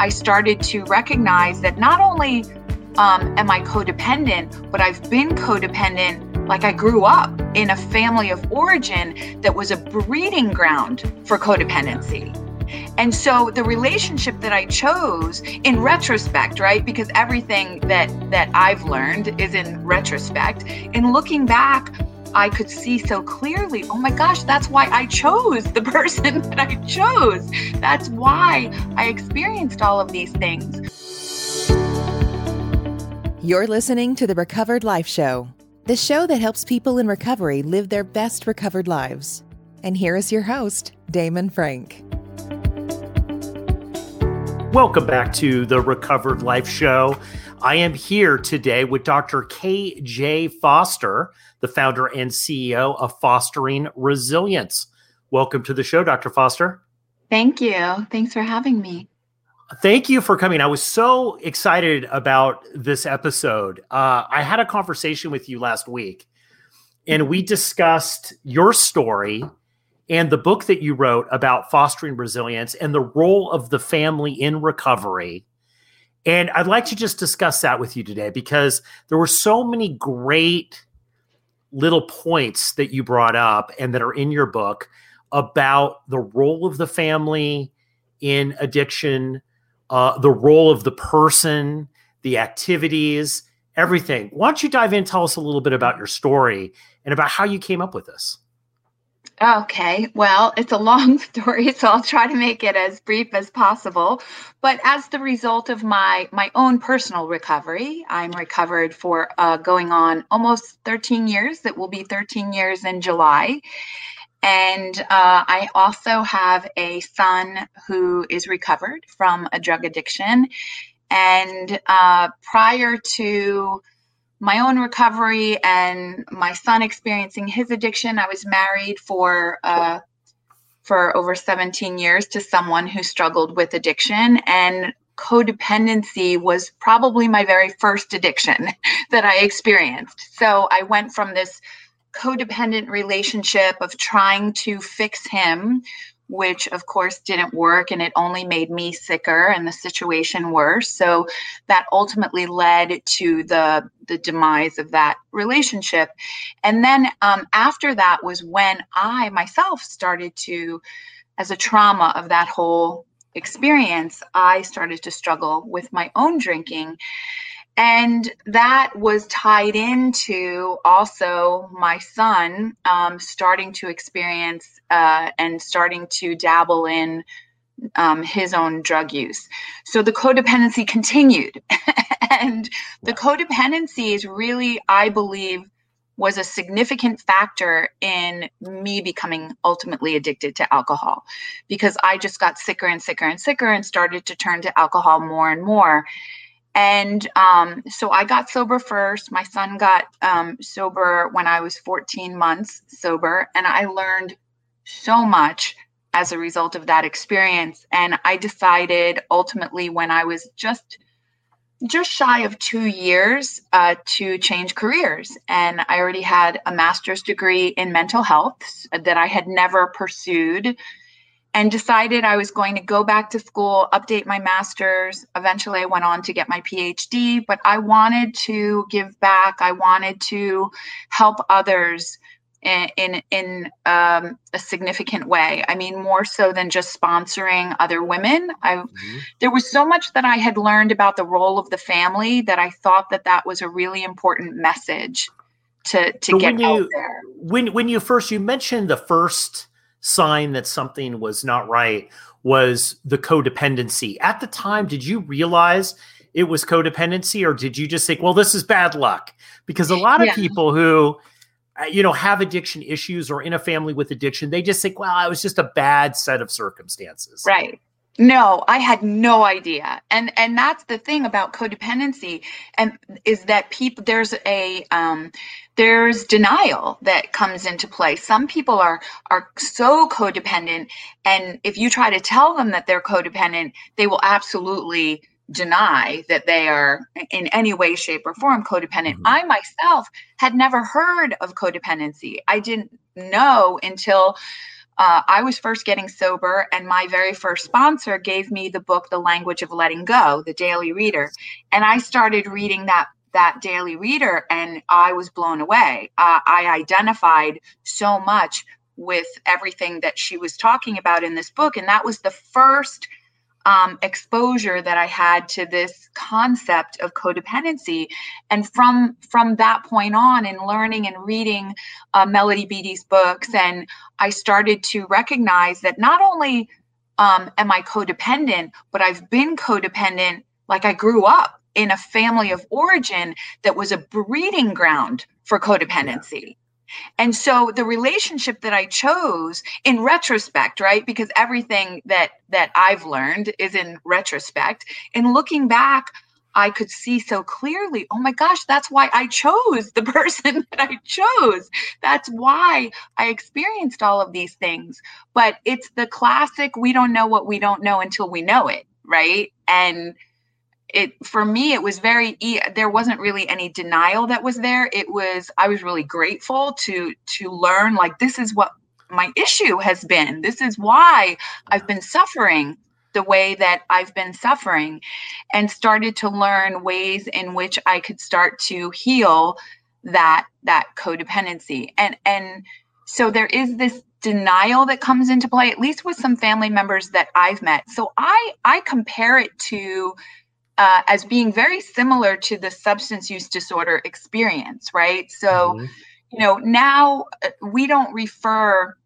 I started to recognize that not only um, am I codependent, but I've been codependent like I grew up in a family of origin that was a breeding ground for codependency. And so the relationship that I chose in retrospect, right? Because everything that that I've learned is in retrospect. In looking back, I could see so clearly, oh my gosh, that's why I chose the person that I chose. That's why I experienced all of these things. You're listening to the Recovered Life Show the show that helps people in recovery live their best recovered lives. And here is your host, Damon Frank. Welcome back to the Recovered Life Show. I am here today with Dr. K.J. Foster, the founder and CEO of Fostering Resilience. Welcome to the show, Dr. Foster. Thank you. Thanks for having me. Thank you for coming. I was so excited about this episode. Uh, I had a conversation with you last week, and we discussed your story and the book that you wrote about fostering resilience and the role of the family in recovery. And I'd like to just discuss that with you today because there were so many great little points that you brought up and that are in your book about the role of the family in addiction uh, the role of the person, the activities, everything. Why don't you dive in? Tell us a little bit about your story and about how you came up with this. Okay, well, it's a long story, so I'll try to make it as brief as possible. But as the result of my my own personal recovery, I'm recovered for uh, going on almost 13 years. It will be 13 years in July, and uh, I also have a son who is recovered from a drug addiction. And uh, prior to my own recovery and my son experiencing his addiction, I was married for uh, for over 17 years to someone who struggled with addiction and codependency was probably my very first addiction that I experienced. So I went from this codependent relationship of trying to fix him which of course didn't work and it only made me sicker and the situation worse. So that ultimately led to the the demise of that relationship. And then um, after that was when i myself started to as a trauma of that whole experience i started to struggle with my own drinking and that was tied into also my son um, starting to experience uh, and starting to dabble in um, his own drug use. So the codependency continued. and the codependency is really, I believe, was a significant factor in me becoming ultimately addicted to alcohol because I just got sicker and sicker and sicker and started to turn to alcohol more and more. And um, so I got sober first. My son got um, sober when I was 14 months sober, and I learned so much as a result of that experience. And I decided ultimately when I was just just shy of two years uh, to change careers. And I already had a master's degree in mental health that I had never pursued and decided I was going to go back to school, update my master's. Eventually, I went on to get my PhD, but I wanted to give back. I wanted to help others in in, in um, a significant way. I mean, more so than just sponsoring other women. I mm-hmm. there was so much that I had learned about the role of the family that I thought that that was a really important message to to so get out there. When when you first you mentioned the first sign that something was not right was the codependency. At the time, did you realize it was codependency or did you just think, well, this is bad luck? Because a lot of yeah. people who, uh, you know, have addiction issues or in a family with addiction, they just think, well, it was just a bad set of circumstances. Right. No, I had no idea. And and that's the thing about codependency and is that people there's a um there's denial that comes into play. Some people are are so codependent and if you try to tell them that they're codependent, they will absolutely deny that they are in any way shape or form codependent. Mm-hmm. I myself had never heard of codependency. I didn't know until uh, I was first getting sober, and my very first sponsor gave me the book, The Language of Letting Go, the Daily Reader. And I started reading that that daily reader and i was blown away uh, i identified so much with everything that she was talking about in this book and that was the first um, exposure that I had to this concept of codependency, and from from that point on, in learning and reading uh, Melody Beattie's books, and I started to recognize that not only um, am I codependent, but I've been codependent. Like I grew up in a family of origin that was a breeding ground for codependency. Yeah. And so the relationship that I chose in retrospect, right? Because everything that that I've learned is in retrospect. And looking back, I could see so clearly, oh my gosh, that's why I chose the person that I chose. That's why I experienced all of these things. But it's the classic we don't know what we don't know until we know it, right? And it for me it was very there wasn't really any denial that was there. It was i was really grateful to to learn like this is what my issue has been. This is why i've been suffering the way that i've been suffering and started to learn ways in which i could start to heal that that codependency. And and so there is this denial that comes into play at least with some family members that i've met. So i i compare it to uh, as being very similar to the substance use disorder experience, right? So, mm-hmm. you know, now uh, we don't refer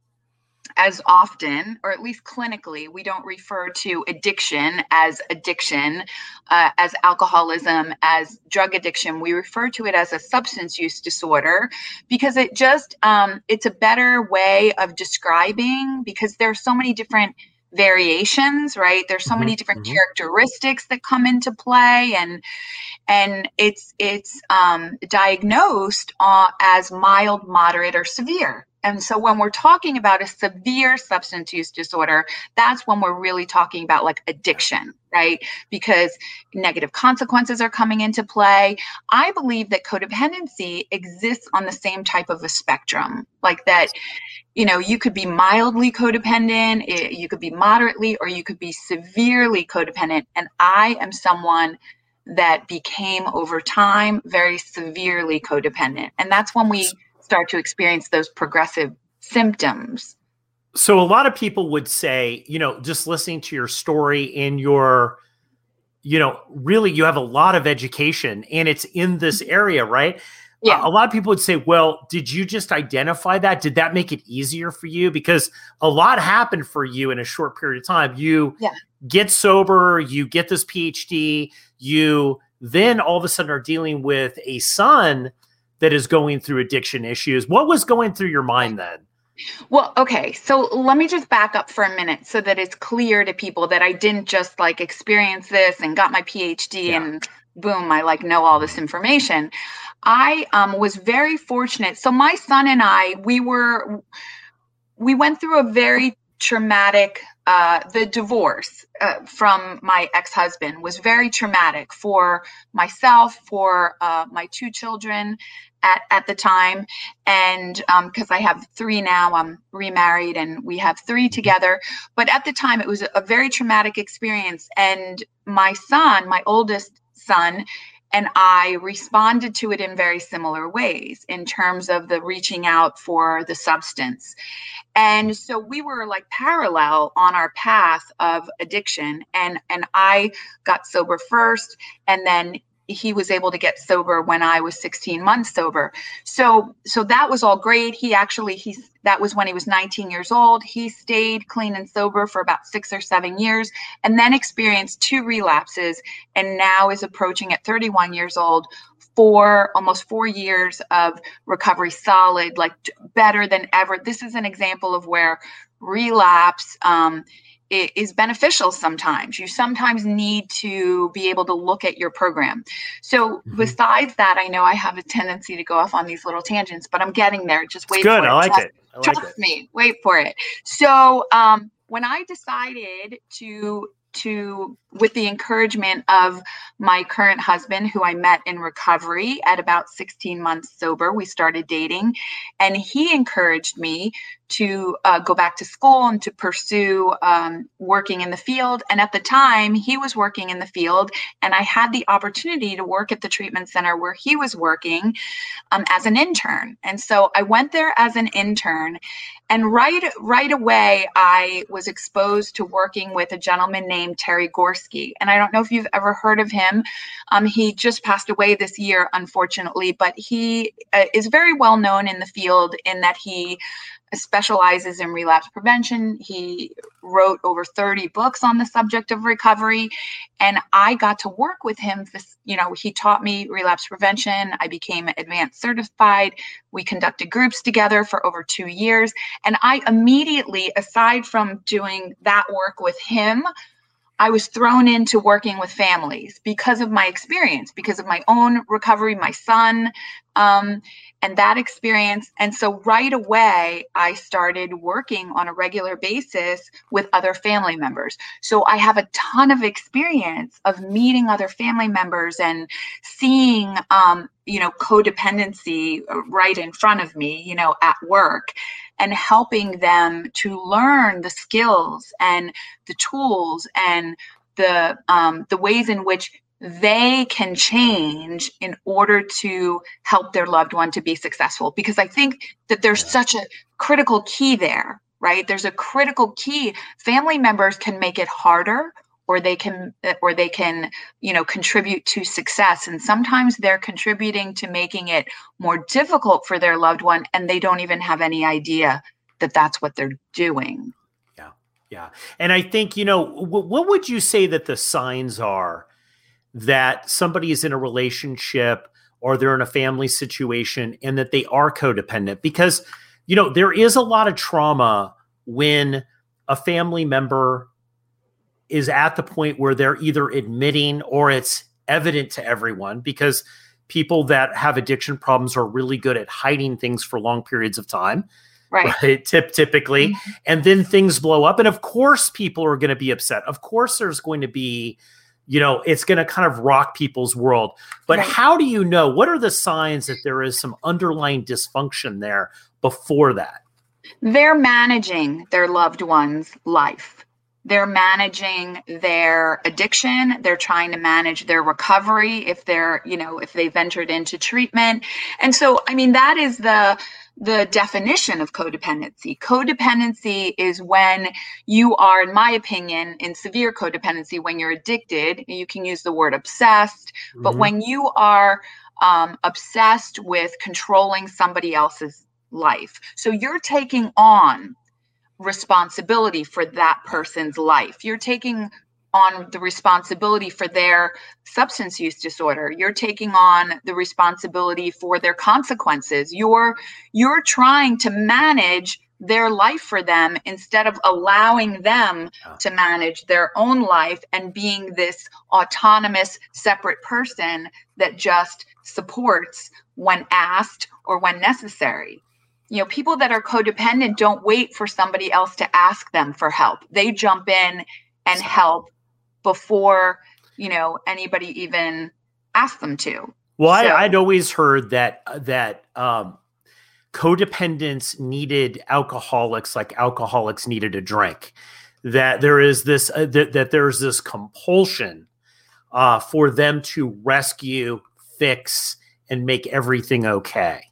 as often, or at least clinically, we don't refer to addiction as addiction, uh, as alcoholism, as drug addiction. We refer to it as a substance use disorder because it just um, it's a better way of describing because there are so many different variations right there's so mm-hmm, many different mm-hmm. characteristics that come into play and and it's it's um, diagnosed uh, as mild moderate or severe and so when we're talking about a severe substance use disorder that's when we're really talking about like addiction right because negative consequences are coming into play i believe that codependency exists on the same type of a spectrum like that you know, you could be mildly codependent, eh, you could be moderately, or you could be severely codependent. And I am someone that became over time very severely codependent. And that's when we start to experience those progressive symptoms. So, a lot of people would say, you know, just listening to your story in your, you know, really you have a lot of education and it's in this mm-hmm. area, right? yeah. a lot of people would say, well, did you just identify that? Did that make it easier for you? Because a lot happened for you in a short period of time. You yeah. get sober, you get this PhD, you then all of a sudden are dealing with a son that is going through addiction issues. What was going through your mind then? Well, okay. So let me just back up for a minute so that it's clear to people that I didn't just like experience this and got my PhD yeah. and boom, I like know all this information. I um, was very fortunate. So my son and I, we were, we went through a very traumatic. Uh, the divorce uh, from my ex-husband was very traumatic for myself, for uh, my two children at at the time, and because um, I have three now, I'm remarried and we have three together. But at the time, it was a very traumatic experience, and my son, my oldest son, and I responded to it in very similar ways in terms of the reaching out for the substance. And so we were like parallel on our path of addiction. And and I got sober first and then he was able to get sober when I was 16 months sober. So so that was all great. He actually he's that was when he was 19 years old. He stayed clean and sober for about 6 or 7 years and then experienced two relapses and now is approaching at 31 years old four almost 4 years of recovery solid like better than ever. This is an example of where relapse um, is beneficial sometimes. You sometimes need to be able to look at your program. So mm-hmm. besides that, I know I have a tendency to go off on these little tangents, but I'm getting there. Just wait it's good. for it. I like trust, it. I like trust it. me. Wait for it. So um, when I decided to to with the encouragement of my current husband, who I met in recovery at about 16 months sober, we started dating, and he encouraged me to uh, go back to school and to pursue um, working in the field. And at the time, he was working in the field, and I had the opportunity to work at the treatment center where he was working um, as an intern. And so I went there as an intern, and right right away, I was exposed to working with a gentleman named Terry And I don't know if you've ever heard of him. Um, he just passed away this year, unfortunately, but he uh, is very well known in the field in that he specializes in relapse prevention. He wrote over 30 books on the subject of recovery. And I got to work with him. You know, he taught me relapse prevention. I became advanced certified. We conducted groups together for over two years. And I immediately, aside from doing that work with him, I was thrown into working with families because of my experience, because of my own recovery, my son, um, and that experience. And so right away, I started working on a regular basis with other family members. So I have a ton of experience of meeting other family members and seeing, um, you know, codependency right in front of me, you know, at work and helping them to learn the skills and the tools and the um, the ways in which they can change in order to help their loved one to be successful. Because i think that there's such a critical key there right? There's a critical key. Family members can make it harder or they can uh, or they can you know contribute to success. And sometimes they're contributing to making it more difficult for their loved one and they don't even have any idea that that's what they're doing. Yeah yeah. And i think you know w- what would you say that the signs are that somebody is in a relationship or they're in a family situation and that they are codependent because you know there is a lot of trauma when a family member is at the point where they're either admitting or it's evident to everyone because people that have addiction problems are really good at hiding things for long periods of time right, right? Tip, typically mm-hmm. and then things blow up and of course people are going to be upset of course there's going to be you know it's going to kind of rock people's world. But right. how do you know what are the signs that there is some underlying dysfunction there before that? They're managing their loved one's life. They're managing their addiction. They're trying to manage their recovery if they're you know if they've entered into treatment. And so i mean that is the the definition of codependency codependency is when you are in my opinion in severe codependency when you're addicted you can use the word obsessed mm-hmm. but when you are um, obsessed with controlling somebody else's life so you're taking on responsibility for that person's life. You're taking on the responsibility for their substance use disorder. You're taking on the responsibility for their consequences. You're you're trying to manage their life for them instead of allowing them to manage their own life and being this autonomous separate person that just supports when asked or when necessary. You know people that are codependent don't wait for somebody else to ask them for help. They jump in and help before you know anybody even asks them to well so, I, would always heard that that um codependents needed alcoholics like alcoholics needed a drink that there is this uh, that, that there's this compulsion uh, for them to rescue fix and make everything okay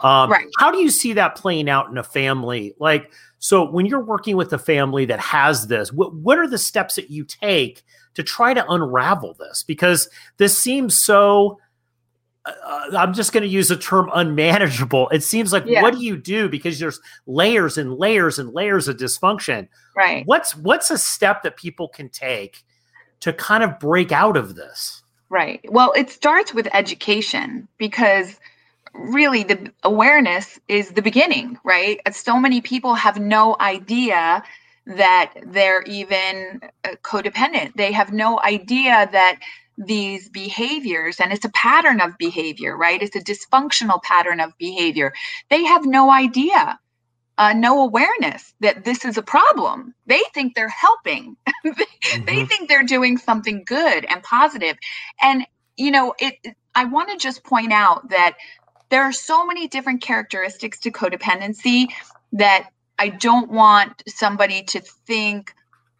um, right. How do you see that playing out in a family? Like, so when you're working with a family that has this, what, what are the steps that you take to try to unravel this? Because this seems so. Uh, uh I'm just going to use the term unmanageable. It seems like yeah. what do you do because there's layers and layers and layers of dysfunction. Right. What's what's a step that people can take to kind of break out of this? Right. Well, it starts with education because really the awareness is the beginning, right? So many people have no idea that they're even uh, codependent. They have no idea that these behaviors, and it's a pattern of behavior, right? It's a dysfunctional pattern of behavior. They have no idea uh, no awareness that this is a problem. They think they're helping. they, mm-hmm. they think they're doing something good and positive. And you know, it. I want to just point out that there are so many different characteristics to codependency that I don't want somebody to think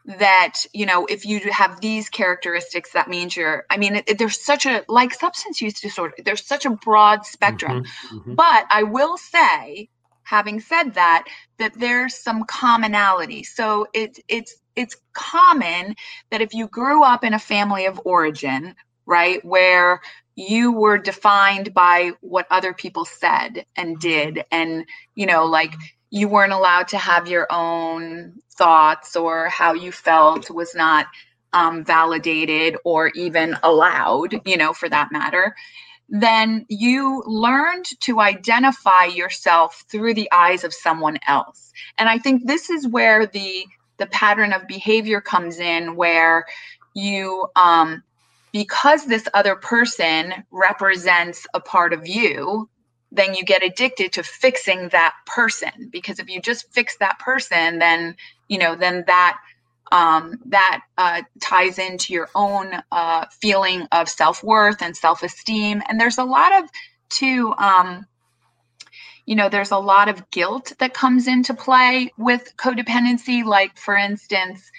that you know if you have these characteristics that means you're i mean it, it, there's such a like substance use disorder there's such a broad spectrum mm-hmm, mm-hmm. but i will say having said that that there's some commonality so it, it's it's common that if you grew up in a family of origin right where you were defined by what other people said and did. And you know like you weren't allowed to have your own thoughts or how you felt was not um, validated or even allowed, you know, for that matter, then you learned to identify yourself through the eyes of someone else. And I think this is where the the pattern of behavior comes in, where you um, because this other person represents a part of you then you get addicted to fixing that person. Because if you just fix that person then you know then that um, that uh, ties into your own uh, feeling of self-worth and self-esteem. And there's a lot of too um, you know there's a lot of guilt that comes into play with codependency. Like for instance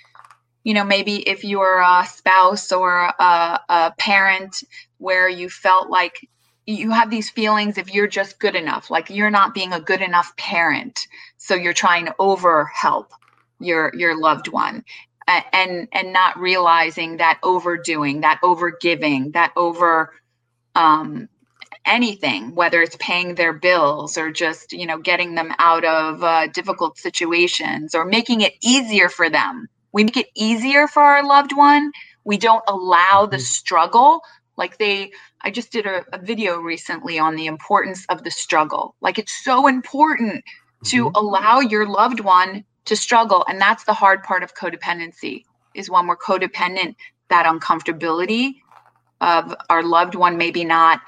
you know maybe if you're a spouse or a, a parent where you felt like you have these feelings if you're just good enough like you're not being a good enough parent so you're trying to over help your your loved one and and not realizing that overdoing that over giving that over um anything whether it's paying their bills or just you know getting them out of uh, difficult situations or making it easier for them we make it easier for our loved one we don't allow the mm-hmm. struggle like they I just did a, a, video recently on the importance of the struggle. Like it's so important to mm-hmm. allow your loved one to struggle. And that's the hard part of codependency is when we're codependent, that uncomfortability of our loved one maybe not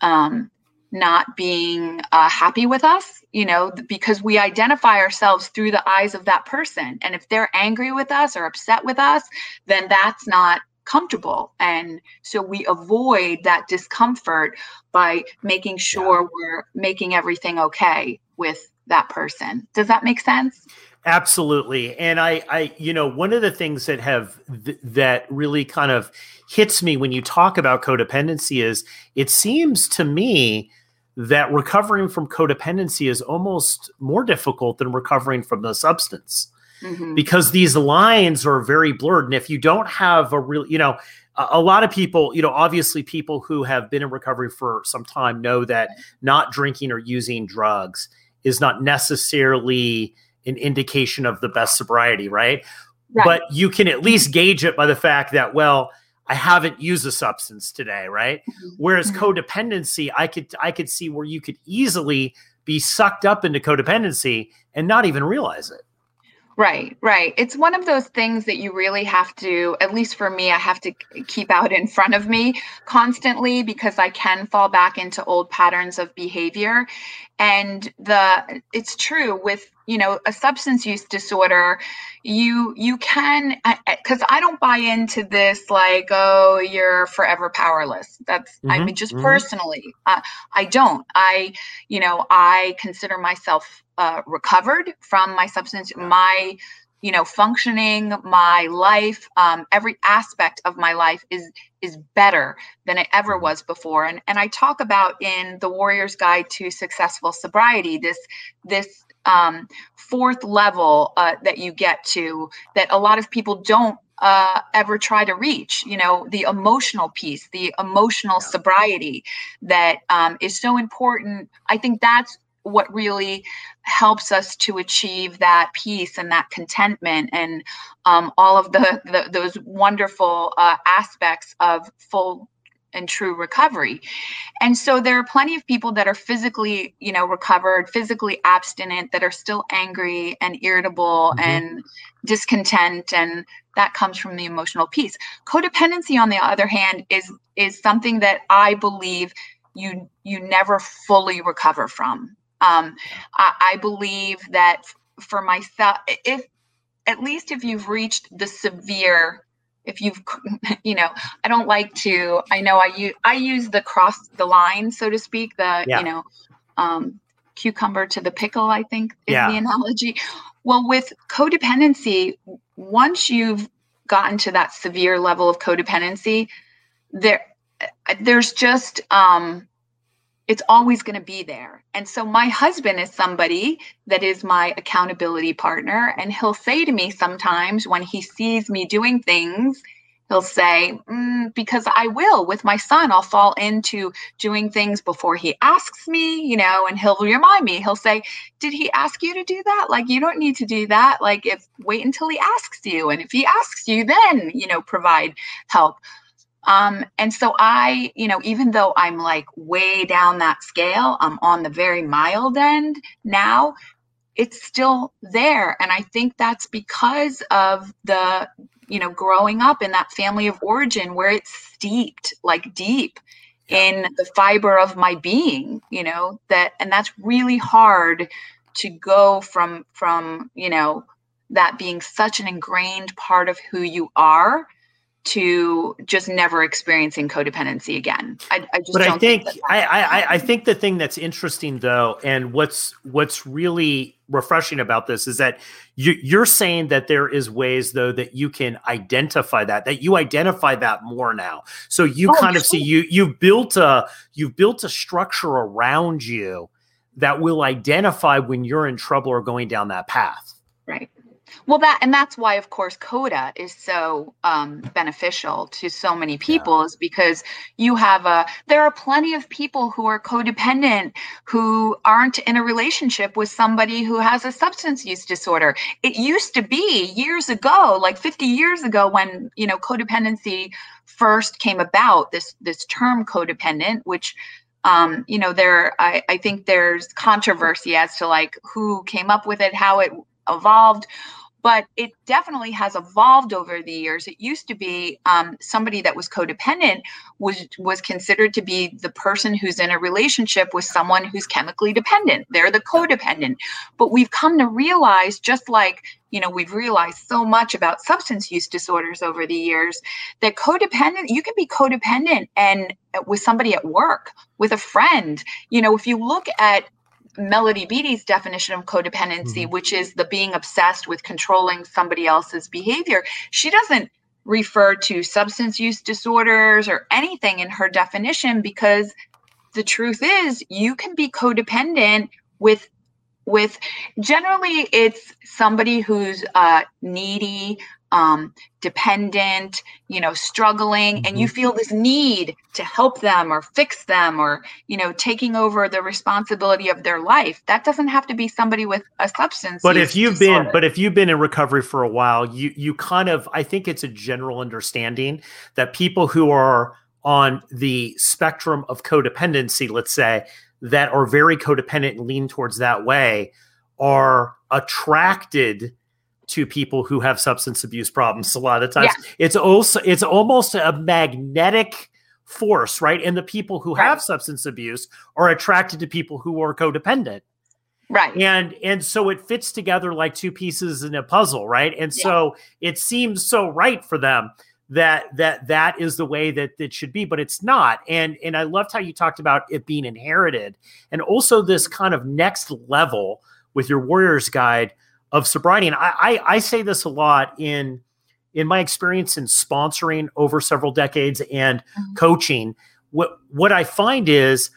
um, not being uh, happy with us, you know, because we identify ourselves through the eyes of that person. And if they're angry with us or upset with us, then that's not comfortable. And so we avoid that discomfort by making sure yeah. we're making everything okay with that person. Does that make sense? Absolutely. And I, I, you know, one of the things that have th- that really kind of hits me when you talk about codependency is it seems to me that recovering from codependency is almost more difficult than recovering from the substance mm-hmm. because these lines are very blurred. And if you don't have a real, you know, a, a lot of people, you know, obviously people who have been in recovery for some time know that not drinking or using drugs is not necessarily an indication of the best sobriety, right? right? But you can at least gauge it by the fact that, well, I haven't used a substance today, right? Mm-hmm. Whereas mm-hmm. codependency, I could I could see where you could easily be sucked up into codependency and not even realize it. Right, right. It's one of those things that you really have to, at least for me, I have to keep out in front of me constantly because I can fall back into old patterns of behavior. And the it's true with you know a substance use disorder you you can because i don't buy into this like oh you're forever powerless. That's mm-hmm, i mean just mm-hmm. personally uh, i don't. I you know i consider myself uh, recovered from my substance my you know functioning my life um, every aspect of my life is is better than it ever mm-hmm. was before. And and i talk about in the warrior's guide to successful sobriety this this um, fourth level uh, that you get to that a lot of people don't uh, ever try to reach you know the emotional piece the emotional sobriety that um, is so important. I think that's what really helps us to achieve that peace and that contentment and um, all of the, the those wonderful uh, aspects of full and true recovery. And so there are plenty of people that are physically, you know, recovered, physically abstinent, that are still angry and irritable mm-hmm. and discontent and that comes from the emotional piece. Codependency on the other hand is is something that I believe you you never fully recover from Um, I, I believe that for myself, if at least if you've reached the severe if you've you know i don't like to i know i use i use the cross the line so to speak the yeah. you know um cucumber to the pickle i think is yeah. the analogy well with codependency once you've gotten to that severe level of codependency there there's just um it's always going to be there. And so my husband is somebody that is my accountability partner. And he'll say to me sometimes when he sees me doing things, he'll say, mm, because I will with my son, I'll fall into doing things before he asks me, you know, and he'll remind me, he'll say, Did he ask you to do that? Like, you don't need to do that. Like, if wait until he asks you. And if he asks you, then, you know, provide help. Um, and so I, you know, even though I'm like way down that scale, I'm on the very mild end now, it's still there. And I think that's because of the, you know, growing up in that family of origin where it's steeped like deep in the fiber of my being, you know, that, and that's really hard to go from, from, you know, that being such an ingrained part of who you are to just never experiencing codependency again. I, I just but I think, think I, I I think the thing that's interesting though, and what's what's really refreshing about this is that you, you're saying that there is ways though that you can identify that that you identify that more now. So you oh, kind of see you you've built a you've built a structure around you that will identify when you're in trouble or going down that path. Right. Well, that and that's why, of course, Coda is so um, beneficial to so many people, yeah. is because you have a. There are plenty of people who are codependent who aren't in a relationship with somebody who has a substance use disorder. It used to be years ago, like 50 years ago, when you know codependency first came about. This this term codependent, which um, you know, there I, I think there's controversy as to like who came up with it, how it evolved but it definitely has evolved over the years. It used to be um, somebody that was codependent was was considered to be the person who's in a relationship with someone who's chemically dependent. They're the codependent. But we've come to realize, just like you know, we've realized so much about substance use disorders over the years that codependent, you can be codependent and uh, with somebody at work, with a friend. You know, if you look at Melody Beattie's definition of codependency, mm-hmm. which is the being obsessed with controlling somebody else's behavior, she doesn't refer to substance use disorders or anything in her definition because the truth is you can be codependent with with generally it's somebody who's uh, needy um, dependent, you know, struggling, mm-hmm. and you mm-hmm. feel this need to help them or fix them or, you know, taking over the responsibility of their life. That doesn't have to be somebody with a substance. But if you've disorder. been, but if you've been in recovery for a while, you you kind of, I think it's a general understanding that people who are on the spectrum of codependency, let's say, that are very codependent and lean towards that way, are attracted to people who have substance abuse problems a lot of times yeah. it's also it's almost a magnetic force right and the people who right. have substance abuse are attracted to people who are codependent right and and so it fits together like two pieces in a puzzle right and yeah. so it seems so right for them that that that is the way that it should be but it's not and and i loved how you talked about it being inherited and also this kind of next level with your warriors guide of sobriety. And I, I, I say this a lot in in my experience in sponsoring over several decades and mm-hmm. coaching. What what I find is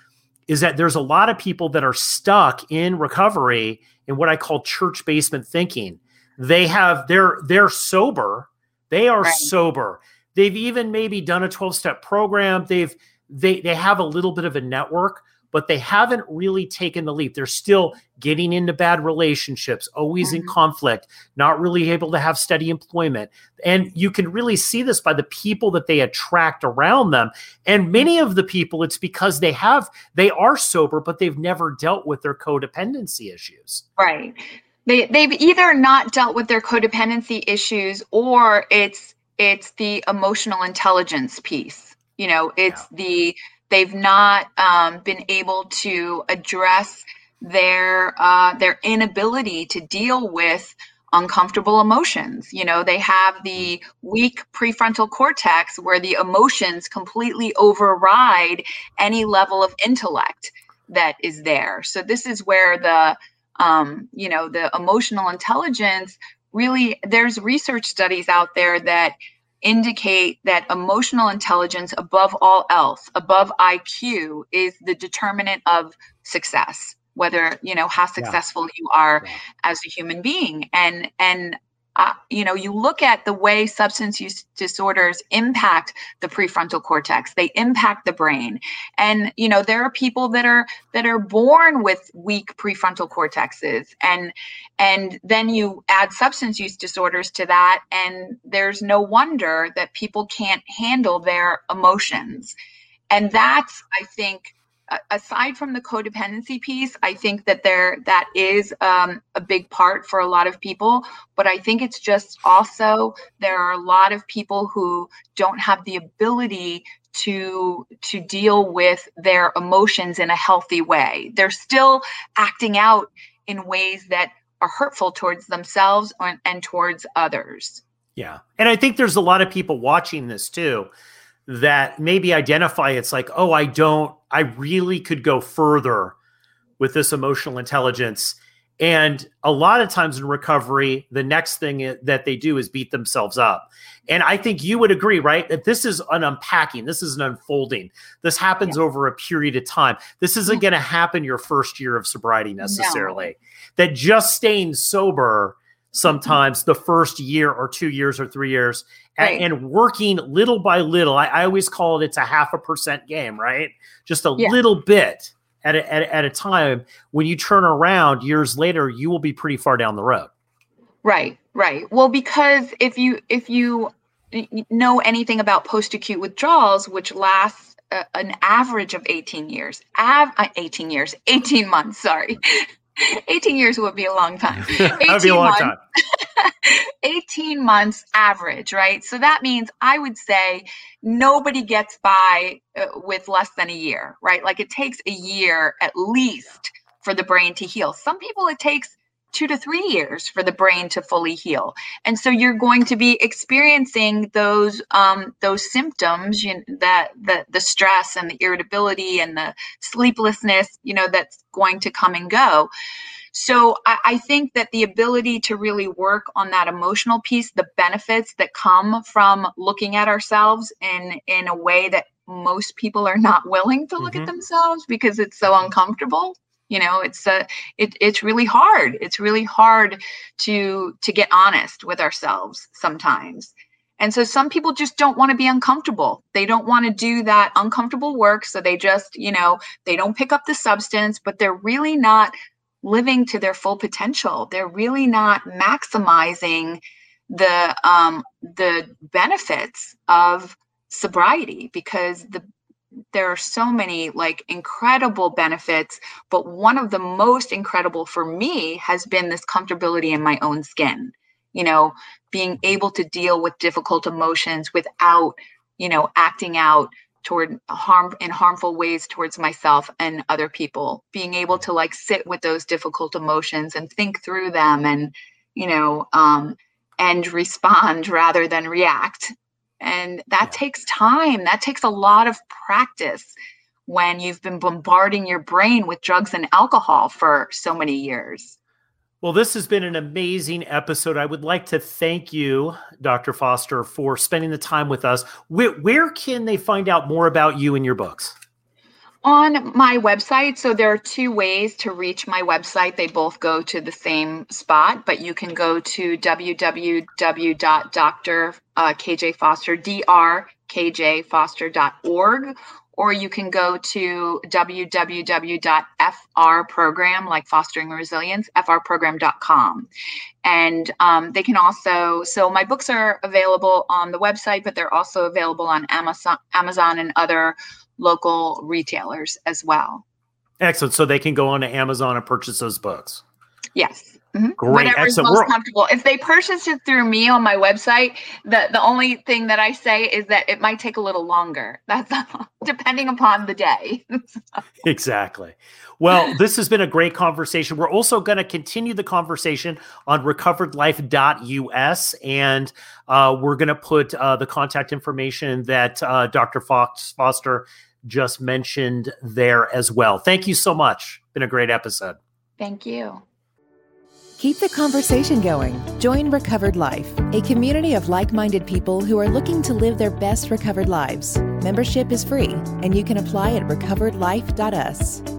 is that there's a lot of people that are stuck in recovery in what I call church basement thinking. They have they're they're sober. They are right. sober. They've even maybe done a 12 step program. They've they they have a little bit of a network, but they haven't really taken the leap. They're still getting into bad relationships, always mm-hmm. in conflict, not really able to have steady employment. And you can really see this by the people that they attract around them. And many of the people, it's because they have, they are sober, but they've never dealt with their codependency issues. Right. They, they've either not dealt with their codependency issues or it's it's the emotional intelligence piece you know it's yeah. the They've not um, been able to address their uh, their inability to deal with uncomfortable emotions. You know, they have the weak prefrontal cortex where the emotions completely override any level of intellect that is there. So this is where the um, you know, the emotional intelligence really there's research studies out there that indicate that emotional intelligence above all else, above IQ is the determinant of success whether you know how successful yeah. you are yeah. as a human being and and uh, you know you look at the way substance use disorders impact the prefrontal cortex they impact the brain. And you know there are people that are that are born with weak prefrontal cortexes and and then you add substance use disorders to that and there's no wonder that people can't handle their emotions. And that's i think aside from the codependency piece, I think that there that is um, a big part for a lot of people. But I think it's just also there are a lot of people who don't have the ability to to deal with their emotions in a healthy way. They're still acting out in ways that are hurtful towards themselves and, and towards others. Yeah, and I think there's a lot of people watching this too that maybe identify it's like, oh, I don't, I really could go further with this emotional intelligence. And a lot of times in recovery, the next thing that they do is beat themselves up. And I think you would agree, right? That this is an unpacking, this is an unfolding. This happens yeah. over a period of time. This isn't going to happen your first year of sobriety necessarily. No. That just staying sober sometimes the first year or two years or three years right. and, working little by little I, I, always call it it's a half a percent game right just a yeah. little bit at a, at, at a time when you turn around years later you will be pretty far down the road right right well because if you if you know anything about post-acute withdrawals which lasts uh, an average of 18 years av- uh, 18 years 18 months sorry 18 years would be a long time. That'd be a long months, time. 18 months average, right? So that means I would say nobody gets by uh, with less than a year, right? Like it takes a year at least for the brain to heal. Some people it takes two to three years for the brain to fully heal and so you're going to be experiencing those um, those symptoms you know, that the the stress and the irritability and the sleeplessness you know that's going to come and go so I, I think that the ability to really work on that emotional piece the benefits that come from looking at ourselves in in a way that most people are not willing to look mm-hmm. at themselves because it's so uncomfortable you know it's a it, it's really hard. It's really hard to to get honest with ourselves sometimes. And so some people just don't want to be uncomfortable. They don't want to do that uncomfortable work so they just you know they don't pick up the substance but they're really not living to their full potential. They're really not maximizing the um the benefits of sobriety because the there are so many like incredible benefits but one of the most incredible for me has been this comfortability in my own skin. You know being able to deal with difficult emotions without you know acting out toward harm in harmful ways towards myself and other people. Being able to like sit with those difficult emotions and think through them and you know um and respond rather than react and that takes time. That takes a lot of practice when you've been bombarding your brain with drugs and alcohol for so many years. Well, this has been an amazing episode. I would like to thank you, Dr. Foster, for spending the time with us. Where, where can they find out more about you and your books? On my website. So there are two ways to reach my website. They both go to the same spot, but you can go to www.drkjfoster.org or you can go to www.frprogram, like fostering resilience, frprogram.com. And um, they can also, so my books are available on the website, but they're also available on Amazon, Amazon and other local retailers as well. Excellent. So they can go on to Amazon and purchase those books. Yes. Mm-hmm. Great, Whatever's excellent. most comfortable. If they purchase it through me on my website, the the only thing that I say is that it might take a little longer. That's depending upon the day. exactly. Well, this has been a great conversation. We're also going to continue the conversation on recoveredlife.us, and uh, we're going to put uh, the contact information that uh, Dr. Fox Foster just mentioned there as well. Thank you so much. Been a great episode. Thank you. Keep the conversation going. Join Recovered Life, a community of like minded people who are looking to live their best recovered lives. Membership is free, and you can apply at recoveredlife.us.